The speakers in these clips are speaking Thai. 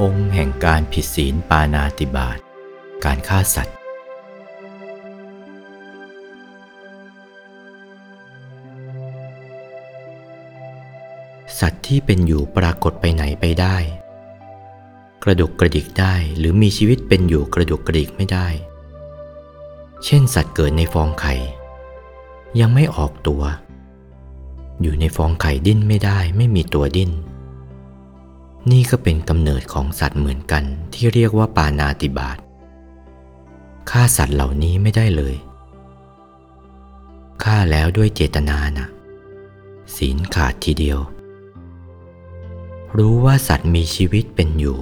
องค์แห่งการผิดศีลปานาติบาต การฆ่าสัตว์ สัตว์ที่เป็นอยู่ปรากฏไปไหนไปได้ กระดุกกระดิกได้หรือมีชีวิตเป็นอยู่กระดุกกระดิกไม่ได้ เช่นสัตว์เกิดในฟองไข่ ยังไม่ออกตัว อยู่ในฟองไข่ดิ้นไม่ได้ไม่มีตัวดิ้น นี่ก็เป็นกำเนิดของสัตว์เหมือนกันที่เรียกว่าปานาติบาตฆ่าสัตว์เหล่านี้ไม่ได้เลยฆ่าแล้วด้วยเจตนานะศีลขาดทีเดียว รู้ว่าสัตว์มีชีวิตเป็นอยู่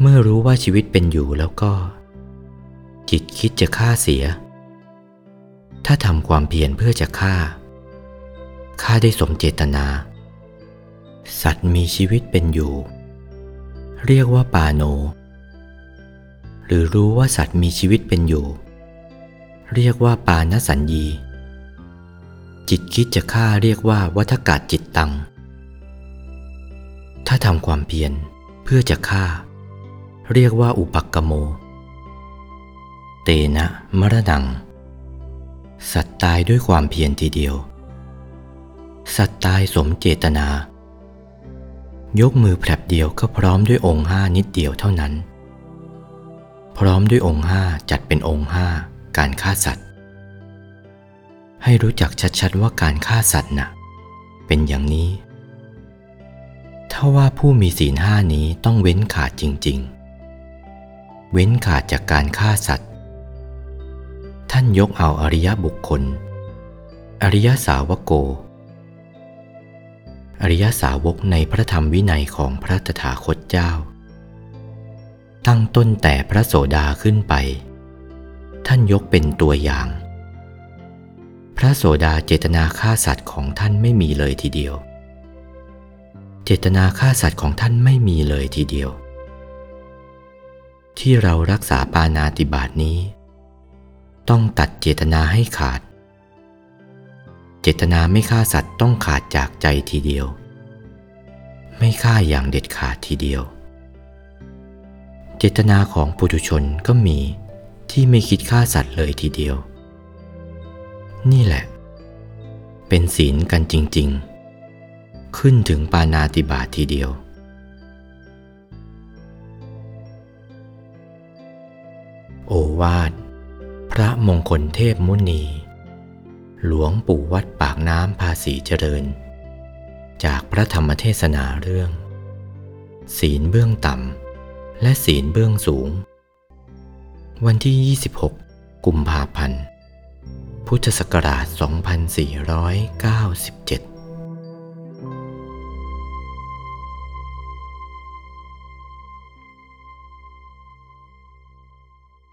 เมื่อรู้ว่าชีวิตเป็นอยู่แล้วก็ จิตคิดจะฆ่าเสีย ถ้าทำความเพียรเพื่อจะฆ่าฆ่าได้สมเจตนา สัตว์มีชีวิตเป็นอยู่ เรียกว่าปาโน หรือรู้ว่าสัตว์มีชีวิตเป็นอยู่ เรียกว่าปานสัญญี จิตคิดจะฆ่าเรียกว่าวัฏกาศจิตตัง ถ้าทำความเพียรเพื่อจะฆ่า เรียกว่าอุปักกโม เตนะมรณัง สัตว์ตายด้วยความเพียรทีเดียว สัตว์ตายสมเจตนา ยกมือแผลบเดียวก็พร้อมด้วยองค์ห้านิดเดียวเท่านั้น พร้อมด้วยองค์ห้าจัดเป็นองค์ห้าการฆ่าสัตว์ ให้รู้จักชัดๆว่าการฆ่าสัตว์นะ่ะ เป็นอย่างนี้ ถ้าว่าผู้มีศีลห้านี้ต้องเว้นขาดจริง ๆ เว้นขาดจากการฆ่าสัตว์ ท่านยกเอาอริยบุคคล อริยสาวโก อริยสาวกในพระธรรมวินัยของพระตถาคตเจ้า ตั้งต้นแต่พระโสดาขึ้นไป ท่านยกเป็นตัวอย่าง พระโสดาเจตนาฆ่าสัตว์ของท่านไม่มีเลยทีเดียว เจตนาฆ่าสัตว์ของท่านไม่มีเลยทีเดียว ที่เรารักษาปานาติบาตนี้ ต้องตัดเจตนาให้ขาด เจตนาไม่ฆ่าสัตว์ต้องขาดจากใจทีเดียว ไม่ฆ่าอย่างเด็ดขาดทีเดียว เจตนาของปุถุชนก็มีที่ไม่คิดฆ่าสัตว์เลยทีเดียว นี่แหละ เป็นศีลกันจริง ๆ ขึ้นถึงปานาติบาทีเดียวโอวาท พระมงคลเทพมุนี หลวงปู่วัดปากน้ำภาษีเจริญ จากพระธรรมเทศนาเรื่อง ศีลเบื้องต่ำและศีลเบื้องสูง วันที่ 26 กุมภาพันธ์ พุทธศักราช 2497